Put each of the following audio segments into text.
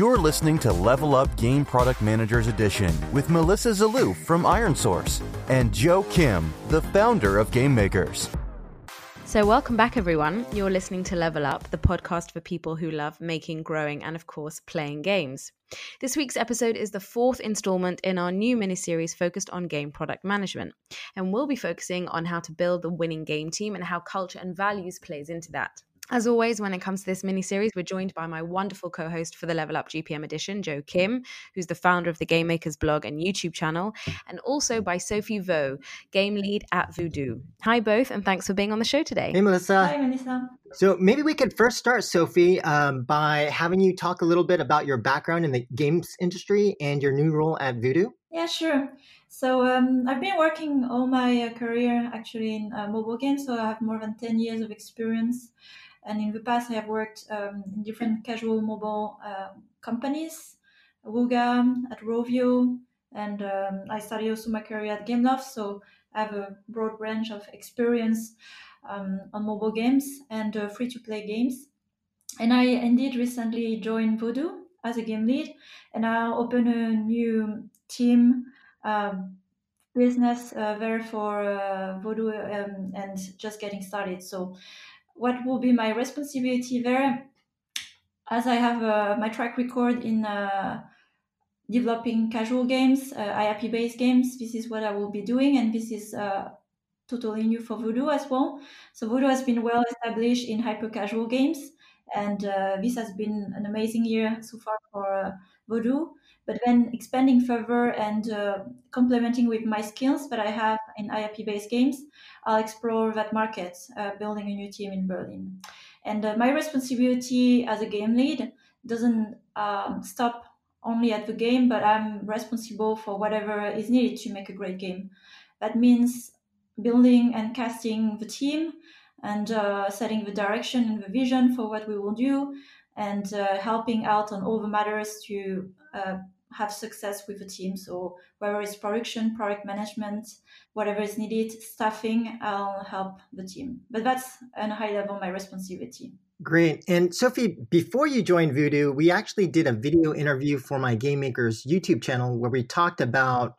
You're listening to Level Up Game Product Managers Edition with Melissa Zalou from ironSource and Joe Kim, the founder of Game Makers. So, welcome back, everyone. You're listening to Level Up, the podcast for people who love making, growing, and of course, playing games. This week's episode is the fourth installment in our new mini series focused on game product management. And we'll be focusing on how to build the winning game team and how culture and values plays into that. As always, when it comes to this mini series, we're joined by my wonderful co host for the Level Up GPM edition, Joe Kim, who's the founder of the Game Makers blog and YouTube channel, and also by Sophie Vo, game lead at Voodoo. Hi, both, and thanks for being on the show today. Hey, Melissa. Hi, Melissa. So maybe we could first start, Sophie, um, by having you talk a little bit about your background in the games industry and your new role at Voodoo. Yeah, sure. So um, I've been working all my uh, career actually in uh, mobile games, so I have more than 10 years of experience. And in the past, I have worked um, in different casual mobile uh, companies, Wooga, at Rovio, and um, I started also my career at Gameloft. So I have a broad range of experience um, on mobile games and uh, free-to-play games. And I indeed recently joined Voodoo as a game lead, and I open a new team. Um, business uh, there for uh, Voodoo um, and just getting started. So what will be my responsibility there as I have uh, my track record in uh, developing casual games, uh, IAP based games. This is what I will be doing, and this is uh, totally new for Voodoo as well. So, Voodoo has been well established in hyper casual games, and this has been an amazing year so far for Voodoo. But then expanding further and complementing with my skills that I have in IAP based games, I'll explore that market, uh, building a new team in Berlin. And uh, my responsibility as a game lead doesn't um, stop only at the game, but I'm responsible for whatever is needed to make a great game. That means building and casting the team and uh, setting the direction and the vision for what we will do and uh, helping out on all the matters to uh, have success with the team. So whether it's production, product management, whatever is needed, staffing, I'll help the team. But that's on a high level my responsibility. Great. And Sophie, before you joined Voodoo, we actually did a video interview for my Game Makers YouTube channel where we talked about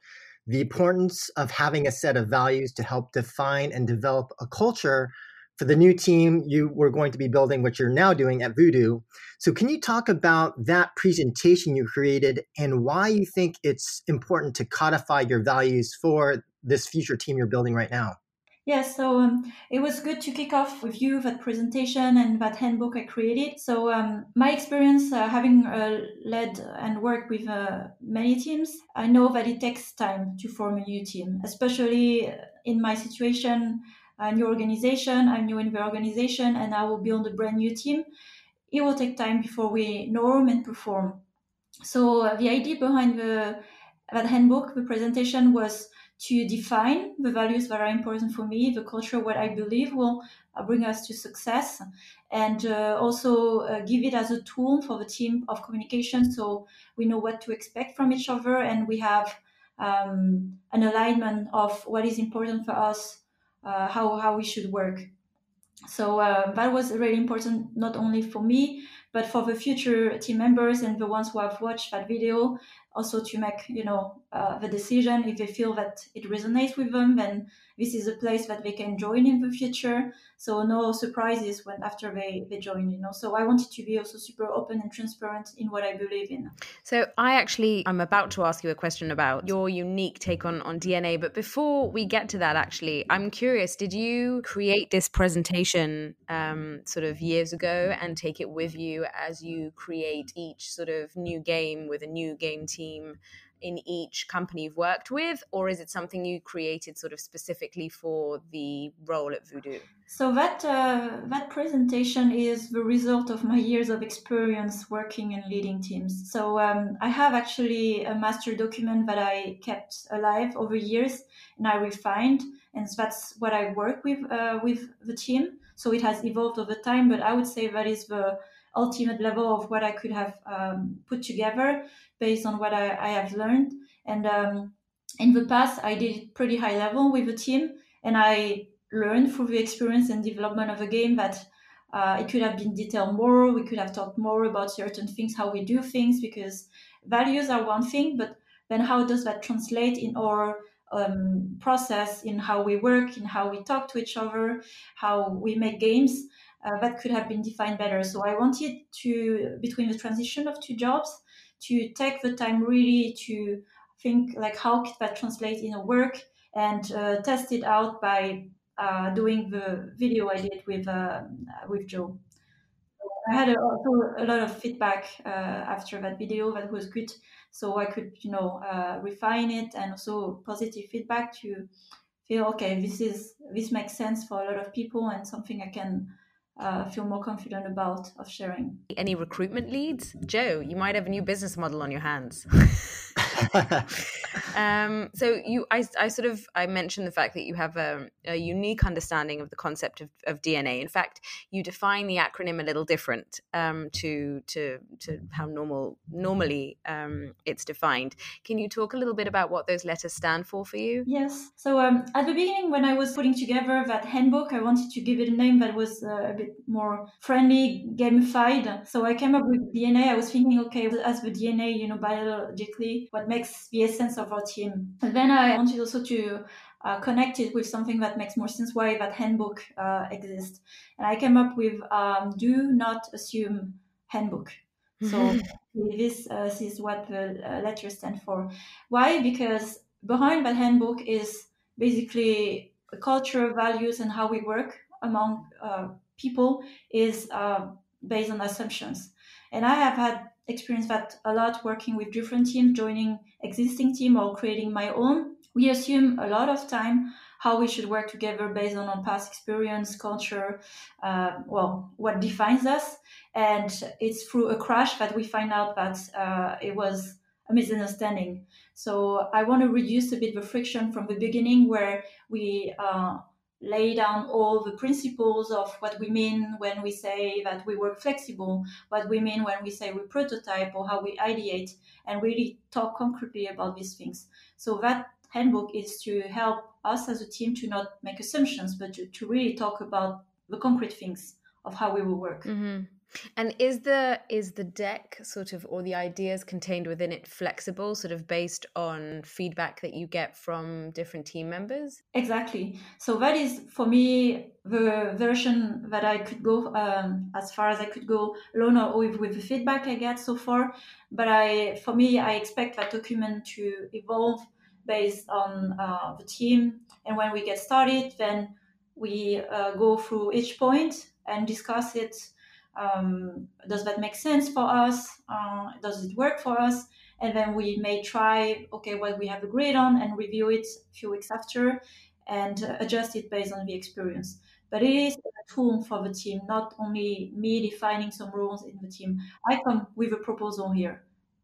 the importance of having a set of values to help define and develop a culture for the new team you were going to be building, what you're now doing at Voodoo. So, can you talk about that presentation you created and why you think it's important to codify your values for this future team you're building right now? Yeah, so um, it was good to kick off with you that presentation and that handbook I created. So um, my experience uh, having uh, led and worked with uh, many teams, I know that it takes time to form a new team, especially in my situation a new organization, I'm new in the organization, and I will build a brand new team. It will take time before we norm and perform. So uh, the idea behind the that handbook, the presentation was to define the values that are important for me, the culture, what I believe will uh, bring us to success, and uh, also uh, give it as a tool for the team of communication so we know what to expect from each other and we have um, an alignment of what is important for us uh, how how we should work. So uh, that was really important, not only for me, but for the future team members and the ones who have watched that video, also to make you know uh, the decision if they feel that it resonates with them, then this is a place that they can join in the future. So no surprises when after they, they join, you know. So I wanted to be also super open and transparent in what I believe in. So I actually I'm about to ask you a question about your unique take on, on DNA. But before we get to that, actually, I'm curious, did you create this presentation um, sort of years ago and take it with you as you create each sort of new game with a new game team? In each company you've worked with, or is it something you created sort of specifically for the role at Voodoo? So that uh, that presentation is the result of my years of experience working and leading teams. So um, I have actually a master document that I kept alive over years, and I refined, and that's what I work with uh, with the team. So it has evolved over time, but I would say that is the ultimate level of what I could have um, put together based on what I, I have learned. And um, in the past, I did pretty high level with a team, and I learned through the experience and development of a game that uh, it could have been detailed more. We could have talked more about certain things, how we do things, because values are one thing, but then how does that translate in our um, process, in how we work, in how we talk to each other, how we make games? Uh, that could have been defined better. So I wanted to, between the transition of two jobs, to take the time really to think like how could that translate in a work and uh, test it out by uh, doing the video I did with uh, with Joe. I had a, a lot of feedback uh, after that video that was good, so I could you know uh, refine it and also positive feedback to feel okay this is this makes sense for a lot of people and something I can uh, feel more confident about of sharing. Any recruitment leads, Joe? You might have a new business model on your hands. um, so you, I, I sort of, I mentioned the fact that you have a, a unique understanding of the concept of, of, DNA. In fact, you define the acronym a little different um, to to to how normal normally um, it's defined. Can you talk a little bit about what those letters stand for for you? Yes. So um, at the beginning, when I was putting together that handbook, I wanted to give it a name that was uh, a bit more friendly, gamified. So I came up with DNA. I was thinking, okay, as the DNA, you know, biologically, what makes the essence of our team. And then I wanted also to uh, connect it with something that makes more sense why that handbook uh, exists. And I came up with um, do not assume handbook. So this, uh, this is what the uh, letters stand for. Why? Because behind that handbook is basically culture, values, and how we work among uh, people is uh, based on assumptions. And I have had experience that a lot working with different teams, joining existing team or creating my own. We assume a lot of time how we should work together based on our past experience, culture, uh, well, what defines us. And it's through a crash that we find out that uh, it was a misunderstanding. So I want to reduce a bit the friction from the beginning where we uh, lay down all the principles of what we mean when we say that we work flexible, what we mean when we say we prototype or how we ideate, and really talk concretely about these things. So that handbook is to help us as a team to not make assumptions, but to, to really talk about the concrete things of how we will work. Mm-hmm. And is the is the deck sort of or the ideas contained within it flexible, sort of based on feedback that you get from different team members? Exactly. So that is for me the version that I could go um, as far as I could go alone or with, with the feedback I get so far. But I, for me, I expect that document to evolve based on uh, the team. And when we get started, then we uh, go through each point and discuss it um, does that make sense for us? Uh, does it work for us? And then we may try, okay, what we have agreed on and review it a few weeks after and adjust it based on the experience. But it is a tool for the team, not only me defining some rules in the team. I come with a proposal here,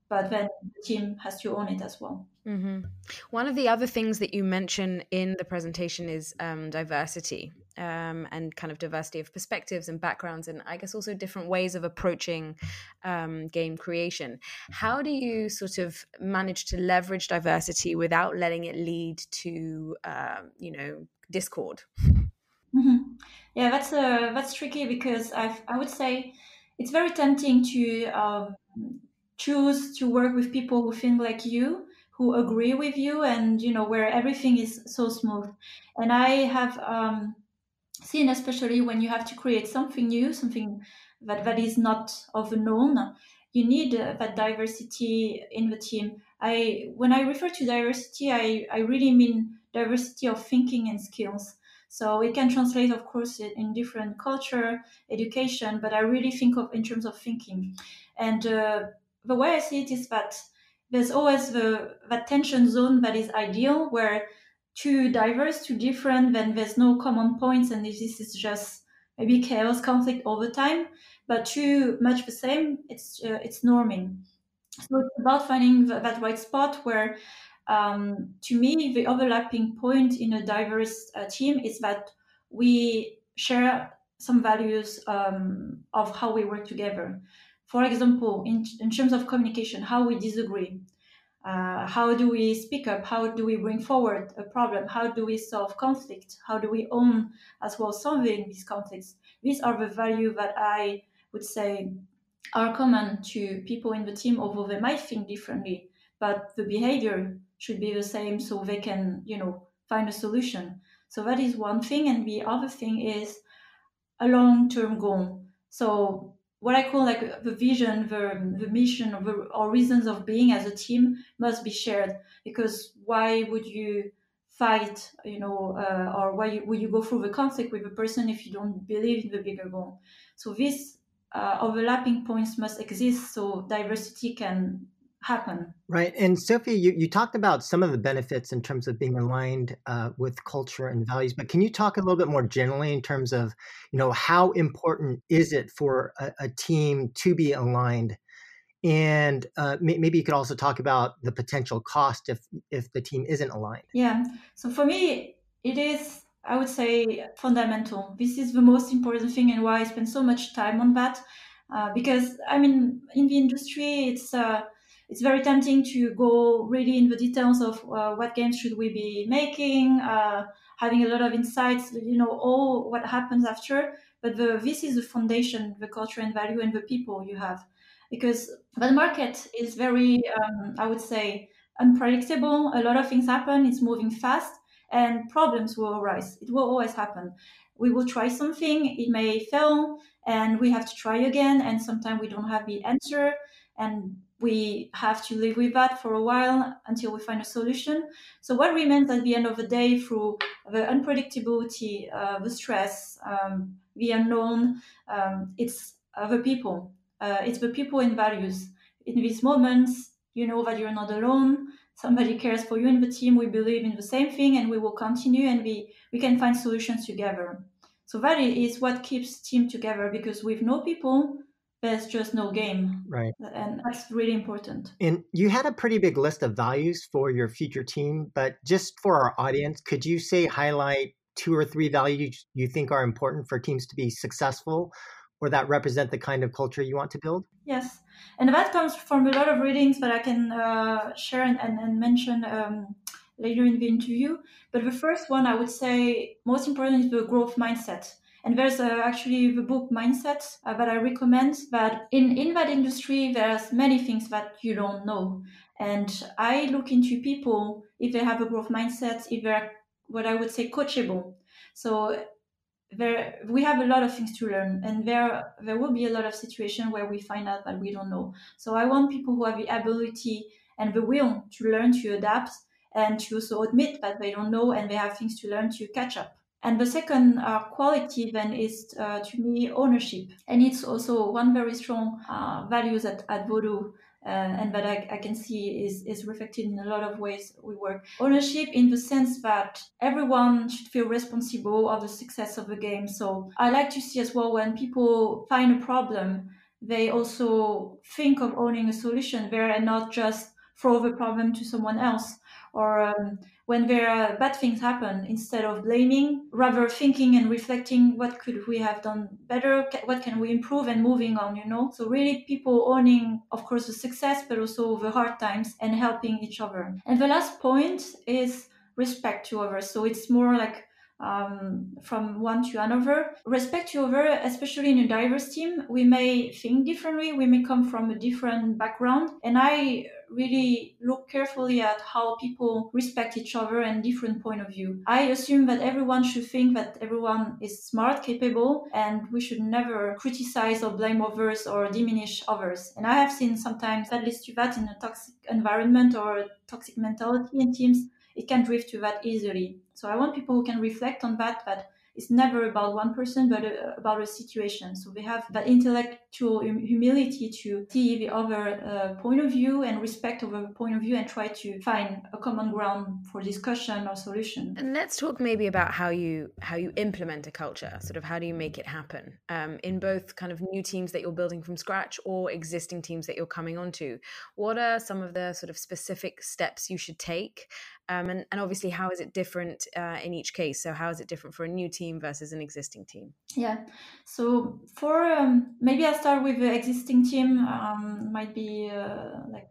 but then the team has to own it as well. Mm-hmm. One of the other things that you mention in the presentation is um, diversity um, and kind of diversity of perspectives and backgrounds, and I guess also different ways of approaching um, game creation. How do you sort of manage to leverage diversity without letting it lead to, um, you know, discord? Mm-hmm. Yeah, that's uh, that's tricky because I I would say it's very tempting to um, choose to work with people who think like you who agree with you and you know where everything is so smooth and i have um, seen especially when you have to create something new something that, that is not of known you need uh, that diversity in the team. I when i refer to diversity i, I really mean diversity of thinking and skills. So it can translate of course in different culture education but i really think of in terms of thinking. And uh, the way i see it is that there's always the that tension zone that is ideal where too diverse, too different, then there's no common points, and this is just maybe chaos, conflict the time. But too much the same, it's uh, it's norming. So it's about finding that, right spot where, um, to me, the overlapping point in a diverse uh, team is that we share some values um, of how we work together. For example, in, in terms of communication, how we disagree Uh, how do we speak up? How do we bring forward a problem? How do we solve conflict? How do we own as well solving these conflicts? These are the value that I would say are common to people in the team, although they might think differently. But the behavior should be the same, so they can, you know, find a solution. So that is one thing, and the other thing is a long-term goal. So what I call like the vision, the, the mission, or, the, or reasons of being as a team must be shared. Because why would you fight, you know, uh, or why would you go through the conflict with a person if you don't believe in the bigger goal? So these uh, overlapping points must exist so diversity can happen. Right. And Sophie, you, you talked about some of the benefits in terms of being aligned uh, with culture and values, but can you talk a little bit more generally in terms of, you know, how important is it for a, a team to be aligned? And uh, maybe you could also talk about the potential cost if if the team isn't aligned. Yeah. So for me, it is I would say fundamental. This is the most important thing, and why I spend so much time on that. Uh, because I mean, in the industry, it's uh, it's very tempting to go really in the details of uh, what games should we be making, uh, having a lot of insights, you know, all what happens after. But the, this is the foundation, the culture and value, and the people you have, because the market is very, um, I would say, unpredictable. A lot of things happen. It's moving fast, and problems will arise. It will always happen. We will try something, it may fail, and we have to try again. And sometimes we don't have the answer, and we have to live with that for a while until we find a solution. So, what remains at the end of the day through the unpredictability, uh, the stress, um, the unknown, um, it's uh, the people. Uh, it's the people and values. In these moments, you know that you're not alone. Somebody cares for you in the team. We believe in the same thing, and we will continue, and we we can find solutions together. So that is what keeps team together because with no people, there's just no game. Right. And that's really important. And you had a pretty big list of values for your future team, but just for our audience, could you say highlight two or three values you think are important for teams to be successful or that represent the kind of culture you want to build? Yes. And that comes from a lot of readings that I can uh, share and, and, and mention um, later in the interview. But the first one I would say most important is the growth mindset and there's uh, actually the book Mindset uh, that I recommend. That in in that industry, there's many things that you don't know. And I look into people if they have a growth mindset, if they're what I would say coachable. So there we have a lot of things to learn and there there will be a lot of situations where we find out that we don't know so i want people who have the ability and the will to learn to adapt and to also admit that they don't know and they have things to learn to catch up and the second uh, quality then is uh, to me ownership. And it's also one very strong uh, values at, at Voodoo. Uh, and that I, I, can see is, is reflected in a lot of ways we work. Ownership in the sense that everyone should feel responsible of the success of the game. So I like to see as well when people find a problem, they also think of owning a solution there and not just throw the problem to someone else. Or um, when there are bad things happen instead of blaming rather thinking and reflecting what could we have done better? What can we improve and moving on you know? So really people owning of course the success but also the hard times and helping each other. And the last point is respect to others. So it's more like um, from one to another. Respect to other, especially in a diverse team, we may think differently, we may come from a different background, and I really look carefully at how people respect each other and different point of view. I assume that everyone should think that everyone is smart, capable, and we should never criticize or blame others or diminish others. And I have seen sometimes that leads to that in a toxic environment or toxic mentality in teams it can drift to that easily. So I want people who can reflect on that, that it's never about one person, but uh, about a situation. So we have that intellectual humility to see the other uh, point of view and respect a point of view and try to find a common ground for discussion or solution. And let's talk maybe about how you how you implement a culture. Sort of how do you make it happen um, in both kind of new teams that you're building from scratch or existing teams that you're coming onto. What are some of the sort of specific steps you should take? Um, and, and obviously, how is it different uh, in each case? So, how is it different for a new team versus an existing team? Yeah. So, for um, maybe I'll start with the existing team. Um, might be uh, like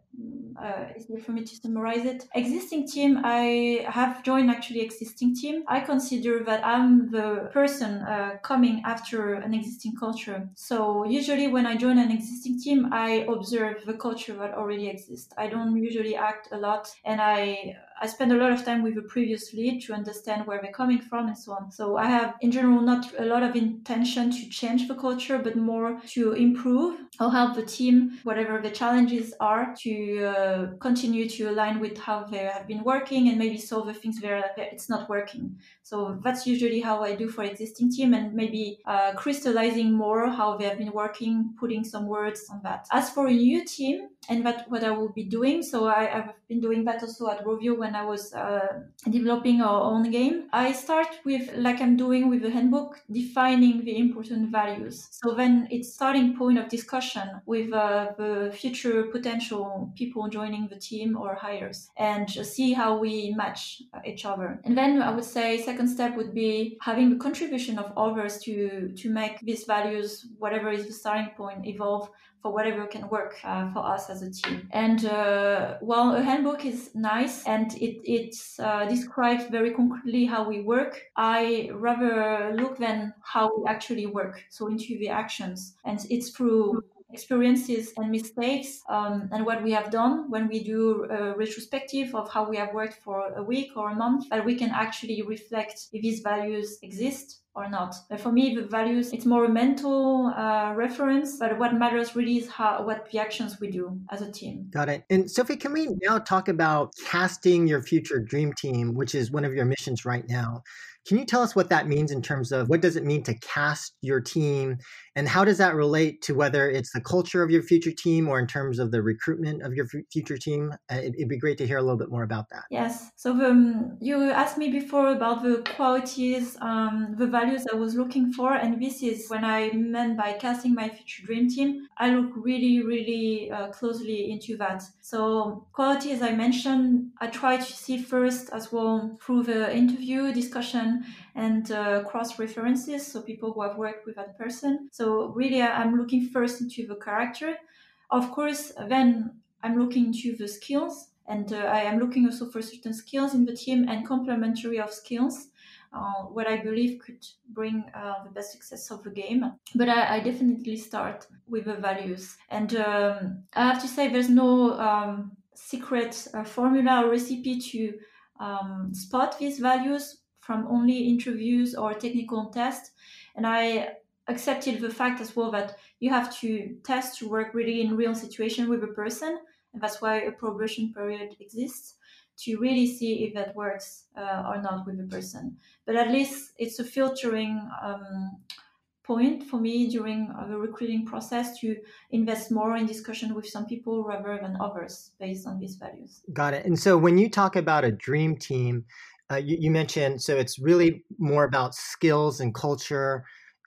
uh, easier for me to summarize it. Existing team, I have joined actually existing team. I consider that I'm the person uh, coming after an existing culture. So usually when I join an existing team, I observe the culture that already exists. I don't usually act a lot, and I I spend a lot of time with the previous lead to understand where they're coming from and so on. So I have, in general, not a lot of intention to change the culture, but more to improve or help the team, whatever the challenges are, to uh, continue to align with how they have been working and maybe solve the things where it's not working. So that's usually how I do for existing team and maybe uh, crystallizing more how they have been working, putting some words on that. As for a new team and that what I will be doing, so I, have been doing that also at Rovio when I was uh, developing our own game. I start with, like I'm doing with the handbook, defining the important values. So then it's starting point of discussion with uh, the future potential people joining the team or hires and see how we match each other. And then I would say second step would be having the contribution of others to to make these values, whatever is the starting point, evolve for whatever can work uh, for us as a team. And uh, while a handbook is nice and it it uh, describes very concretely how we work, I rather look than how we actually work, so into the actions, and it's through experiences and mistakes um, and what we have done when we do a retrospective of how we have worked for a week or a month that we can actually reflect if these values exist or not. But for me, the values, it's more a mental uh, reference, but what matters really is how, what the actions we do as a team. Got it. And Sophie, can we now talk about casting your future dream team, which is one of your missions right now? Can you tell us what that means in terms of what does it mean to cast your team and how does that relate to whether it's the culture of your future team or in terms of the recruitment of your future team? Uh, it, would be great to hear a little bit more about that. Yes. So um, you asked me before about the qualities, um, the values I was looking for. And this is when I meant by casting my future dream team, I look really, really uh, closely into that. So quality, as I mentioned, I try to see first as well through the interview discussion and uh, cross references, so people who have worked with that person. So really, I'm looking first into the character. Of course, then I'm looking into the skills, and uh, I am looking also for certain skills in the team and complementary of skills. Uh, what I believe could bring uh, the best success of the game. But I, I definitely start with the values. And um, I have to say, there's no um, secret uh, formula or recipe to um, spot these values from only interviews or technical tests. And I accepted the fact as well that you have to test to work really in real situation with a person. And that's why a probation period exists to really see if that works uh, or not with a person. But at least it's a filtering um, point for me during the recruiting process to invest more in discussion with some people rather than others based on these values. Got it. And so when you talk about a dream team, uh, you, you, mentioned so it's really more about skills and culture.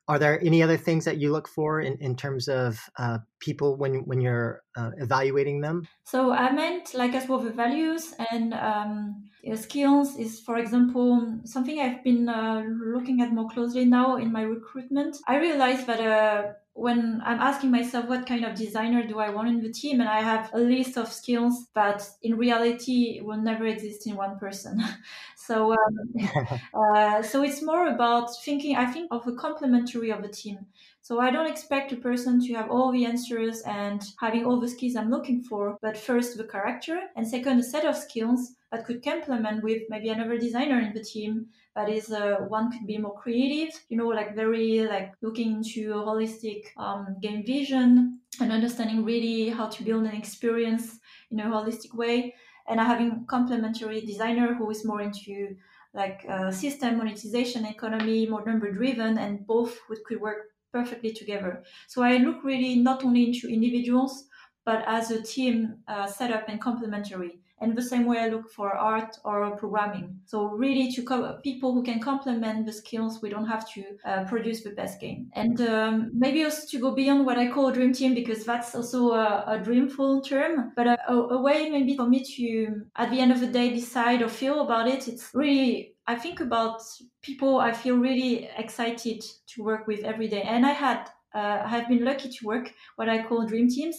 Are there any other things that you look for in, in terms of uh, people when when you're uh, evaluating them? So I meant like as well the values and um, skills is, for example, something I've been uh, looking at more closely now in my recruitment. I realized that uh, when I'm asking myself what kind of designer do I want in the team, and I have a list of skills that in reality will never exist in one person. so, um, uh, so it's more about thinking. I think of a complementary of a team. So I don't expect a person to have all the answers and having all the skills I'm looking for, but first the character, and second a set of skills that could complement with maybe another designer in the team that is uh, one could be more creative you know like very like looking into holistic um, game vision and understanding really how to build an experience in a holistic way. And having complementary designer who is more into like uh, system monetization economy more number driven and both would, could work perfectly together so i look really not only into individuals but as a team uh, setup and complementary and the same way I look for art or programming. So really to co- people who can complement the skills, we don't have to uh, produce the best game. And um, maybe also to go beyond what I call a dream team, because that's also a, a dreamful term, but a, a way maybe for me to, at the end of the day, decide or feel about it. It's really I think about people I feel really excited to work with every day. And I had, uh, I have been lucky to work what I call dream teams.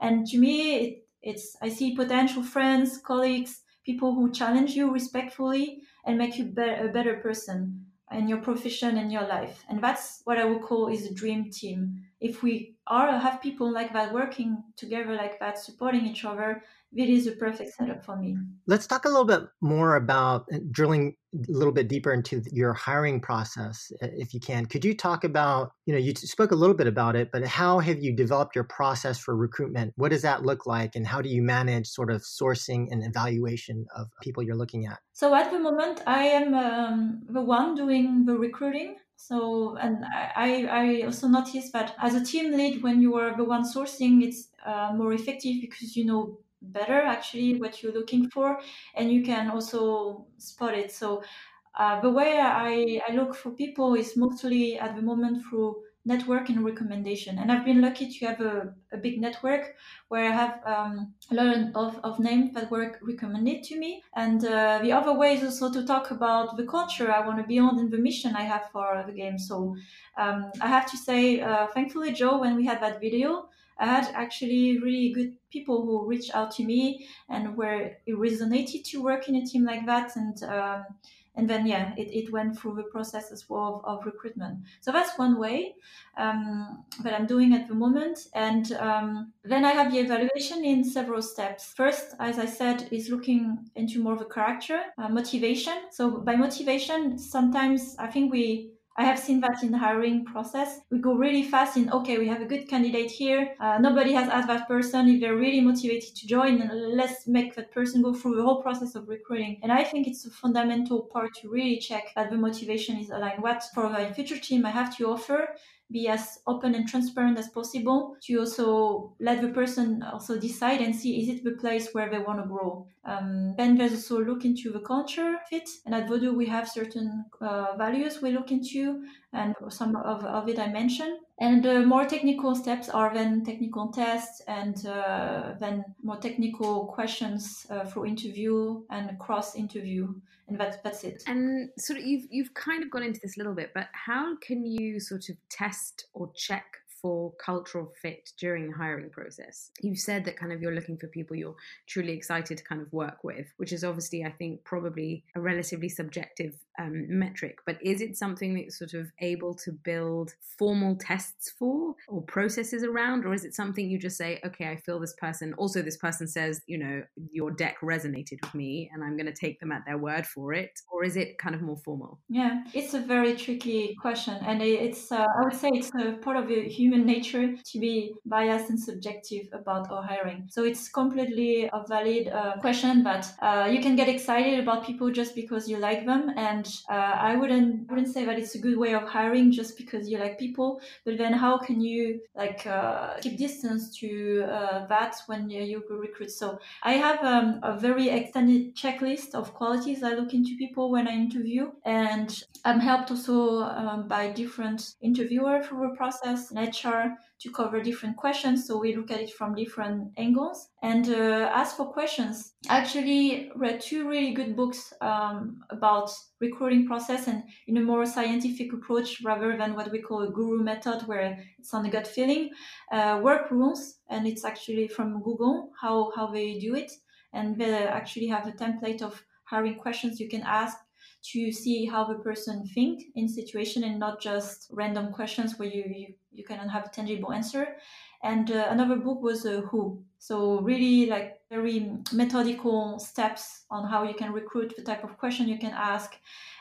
And to me, it, It's I see potential friends, colleagues, people who challenge you respectfully and make you be- a better person in your profession and your life. And that's what I would call is a dream team. If we are have people like that working together like that, supporting each other, it is a perfect setup for me. Let's talk a little bit more about uh, drilling a little bit deeper into your hiring process, if you can. Could you talk about, you know, you spoke a little bit about it, but how have you developed your process for recruitment? What does that look like? And how do you manage sort of sourcing and evaluation of people you're looking at? So at the moment, I am um, the one doing the recruiting. So, and I, I also noticed that as a team lead, when you are the one sourcing, it's uh, more effective because you know better actually what you're looking for and you can also spot it. So uh, the way I, I look for people is mostly at the moment through network and recommendation. And i've been lucky to have a, a big network where i have um, a lot of, of names that were recommended to me. And uh, the other way is also to talk about the culture i want to be on and the mission i have for the game. So um, i have to say uh, thankfully joe when we had that video I had actually really good people who reached out to me and where it resonated to work in a team like that. And um, and then yeah, it, it went through the process as well of, of recruitment. So that's one way um, that I'm doing at the moment. And um, then I have the evaluation in several steps. First, as I said, is looking into more of a character, uh, motivation. So by motivation, sometimes I think we I have seen that in hiring process. We go really fast in, okay, we have a good candidate here. Uh, nobody has asked that person if they're really motivated to join, and let's make that person go through the whole process of recruiting. And I think it's a fundamental part to really check that the motivation is aligned. What for my future team I have to offer be as open and transparent as possible to also let the person also decide and see is it the place where they want to grow. Um, then there's also look into the culture fit. And at Voodoo, we have certain uh, values we look into, and some of, of it I mentioned. And the more technical steps are then technical tests and uh, then more technical questions uh, for interview and cross interview and that's that's it. And sort of you've you've kind of gone into this a little bit, but how can you sort of test or check for cultural fit during the hiring process? You've said that kind of you're looking for people you're truly excited to kind of work with, which is obviously, I think, probably a relatively subjective um, metric. But is it something that's sort of able to build formal tests for or processes around? Or is it something you just say, okay, I feel this person, also, this person says, you know, your deck resonated with me and I'm going to take them at their word for it? Or is it kind of more formal? Yeah, it's a very tricky question. And it's, uh, I would say, it's a part of human nature to be biased and subjective about our hiring. So it's completely a valid uh, question, but uh, you can get excited about people just because you like them. And uh, I wouldn't wouldn't say that it's a good way of hiring just because you like people. But then how can you like uh, keep distance to uh, that when you, you recruit? So I have um, a very extended checklist of qualities I look into people when I interview, and I'm helped also um, by different interviewer through the process, and HR to cover different questions. So we look at it from different angles and uh, ask for questions. I actually read two really good books um, about recruiting process and in a more scientific approach rather than what we call a guru method where it's on the gut feeling. Uh, work rules, and it's actually from Google how, how they do it. And they actually have a template of hiring questions you can ask to see how the person think in situation and not just random questions where you, you, you cannot have a tangible answer. And uh, another book was uh, Who. So really like very methodical steps on how you can recruit, the type of question you can ask,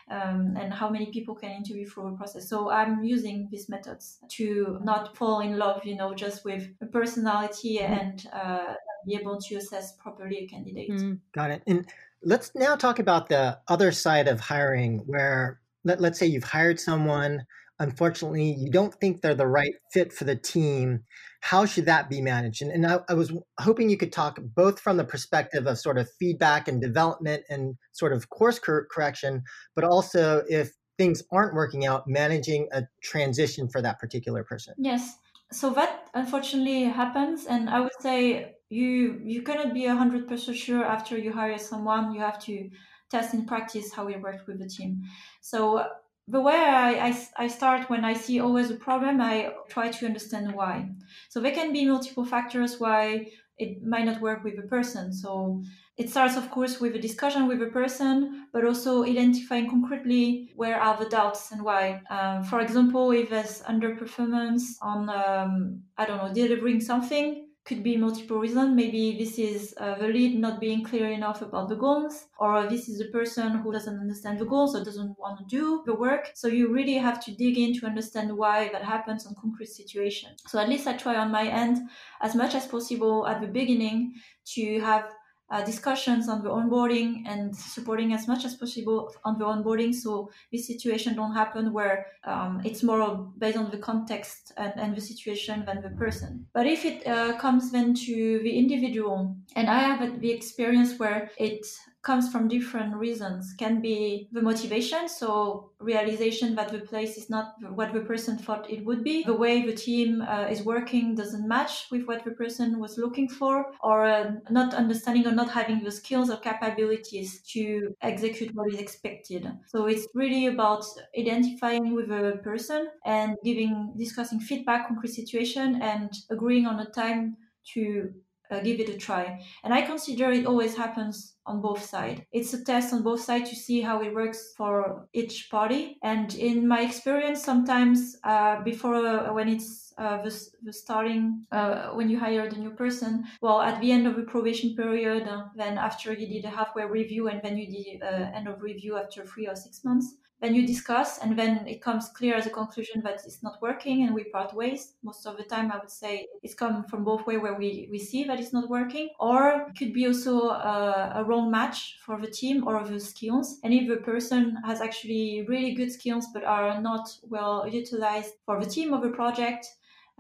um, and how many people can interview through a process. So I'm using these methods to not fall in love, you know, just with a personality and uh, be able to assess properly a candidate. Mm. Got it. And Let's now talk about the other side of hiring where let, let's say you've hired someone, unfortunately, you don't think they're the right fit for the team. How should that be managed? And, and I, I was hoping you could talk both from the perspective of sort of feedback and development and sort of course cor- correction, but also if things aren't working out, managing a transition for that particular person. Yes. So that unfortunately happens. And I would say you you cannot be 100% sure after you hire someone you have to test in practice how you work with the team so the way I, I, I, start when i see always a problem i try to understand why so there can be multiple factors why it might not work with a person. So it starts, of course, with a discussion with a person, but also identifying concretely where are the doubts and why. Um, for example, if there's underperformance on, um, I don't know, delivering something, could be multiple reasons. Maybe this is uh, the lead not being clear enough about the goals, or this is the person who doesn't understand the goals or doesn't want to do the work. So you really have to dig in to understand why that happens on concrete situations. So at least I try on my end as much as possible at the beginning to have uh, discussions on the onboarding and supporting as much as possible on the onboarding. So this situation don't happen where um, it's more based on the context and, and, the situation than the person. But if it uh, comes then to the individual and i have the experience where it comes from different reasons. Can be the motivation so realization that the place is not what the person thought it would be. The way the team uh, is working doesn't match with what the person was looking for or uh, not understanding or not having the skills or capabilities to execute what is expected. So it's really about identifying with a person and giving discussing feedback on concrete situation and agreeing on a time to uh, give it a try. And I consider it always happens on both sides. It's a test on both sides to see how it works for each party. And in my experience, sometimes uh, before uh, when it's uh, the, the, starting uh, when you hire the new person, well, at the end of the probation period, uh, then after you did a halfway review, and then you did end of review after three or six months, then you discuss and then it comes clear as a conclusion that it's not working and we part ways most of the time i would say it's come from both way where we, we see that it's not working or it could be also a wrong match for the team or the skills. And if the person has actually really good skills but are not well utilized for the team of a project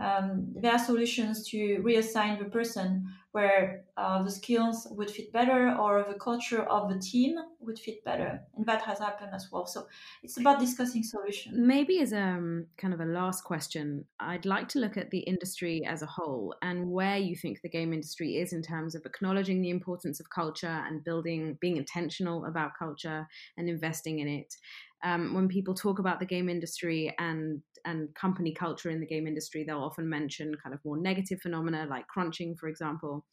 um, there are solutions to reassign the person where uh, the skills would fit better or the culture of the team would fit better. And that has happened as well. So it's about discussing solutions. Maybe as a um, kind of a last question i'd like to look at the industry as a whole and where you think the game industry is in terms of acknowledging the importance of culture and building being intentional about culture and investing in it. Um, when people talk about the game industry and and company culture in the game industry, they'll often mention kind of more negative phenomena like crunching, for example.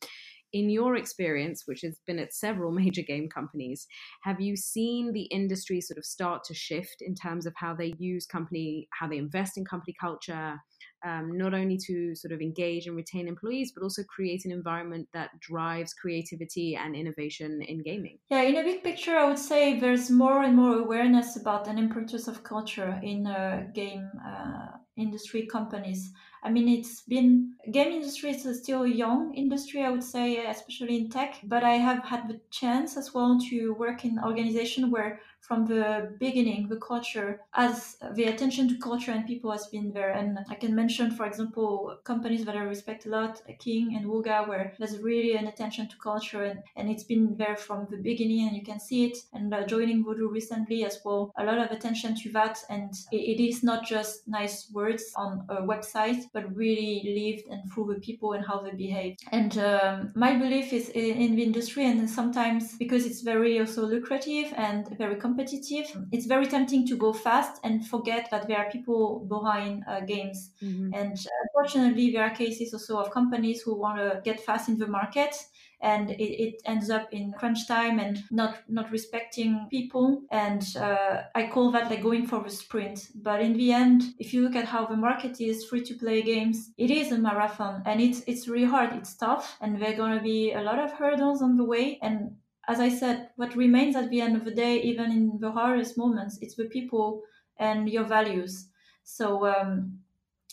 In your experience, which has been at several major game companies, have you seen the industry sort of start to shift in terms of how they use company, how they invest in company culture, um, not only to sort of engage and retain employees, but also create an environment that drives creativity and innovation in gaming. Yeah, in a big picture, I would say there's more and more awareness about an importance of culture in uh, game uh, industry companies. I mean, it's been game industry is still a young industry, I would say, especially in tech. But I have had the chance as well to work in organization where from the beginning, the culture, as the attention to culture and people has been there. And I can mention, for example, companies that I respect a lot, King and Wooga, where there's really an attention to culture and, and it's been there from the beginning and you can see it. And uh, joining Voodoo recently as well, a lot of attention to that. And it, it is not just nice words on a website, but really lived and through the people and how they behave. And um, my belief is in, in the industry and sometimes because it's very also lucrative and very competitive competitive, it's very tempting to go fast and forget that there are people behind uh, games. Mm-hmm. And uh, unfortunately, there are cases also of companies who want to get fast in the market and it, it, ends up in crunch time and not not respecting people. And uh, i call that like going for a sprint. But in the end if you look at how the market is free to play games it is a marathon. And it's it's really hard. It's tough. And there are going to be a lot of hurdles on the way. And as I said, what remains at the end of the day, even in the hardest moments, it's the people and your values. So um,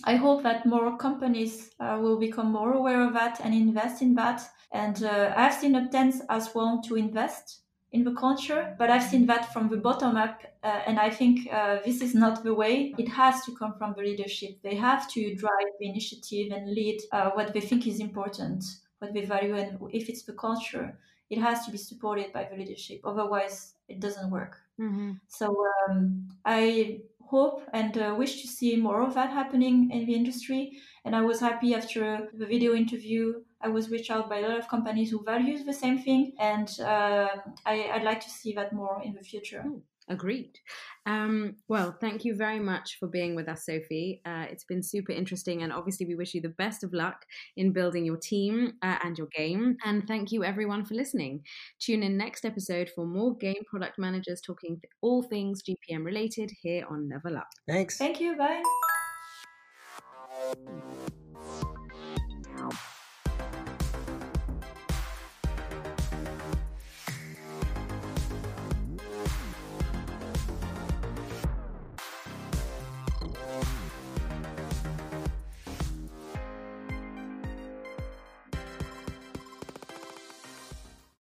I hope that more companies uh, will become more aware of that and invest in that. And uh, I've seen attempts as well to invest in the culture, but I've seen that from the bottom up. Uh, and I think uh, this is not the way. It has to come from the leadership. They have to drive the initiative and lead uh, what they think is important, what they value, and if it's the culture it has to be supported by the leadership. Otherwise, it doesn't work. Mm-hmm. So um, I hope and uh, wish to see more of that happening in the industry. And I was happy after the video interview. I was reached out by a lot of companies who value the same thing, and uh, I, would like to see that more in the future. Agreed. Um, well, thank you very much for being with us, Sophie. Uh, it's been super interesting, and obviously, we wish you the best of luck in building your team uh, and your game. And thank you, everyone, for listening. Tune in next episode for more game product managers talking all things GPM related here on Level Up. Thanks. Thank you. Bye.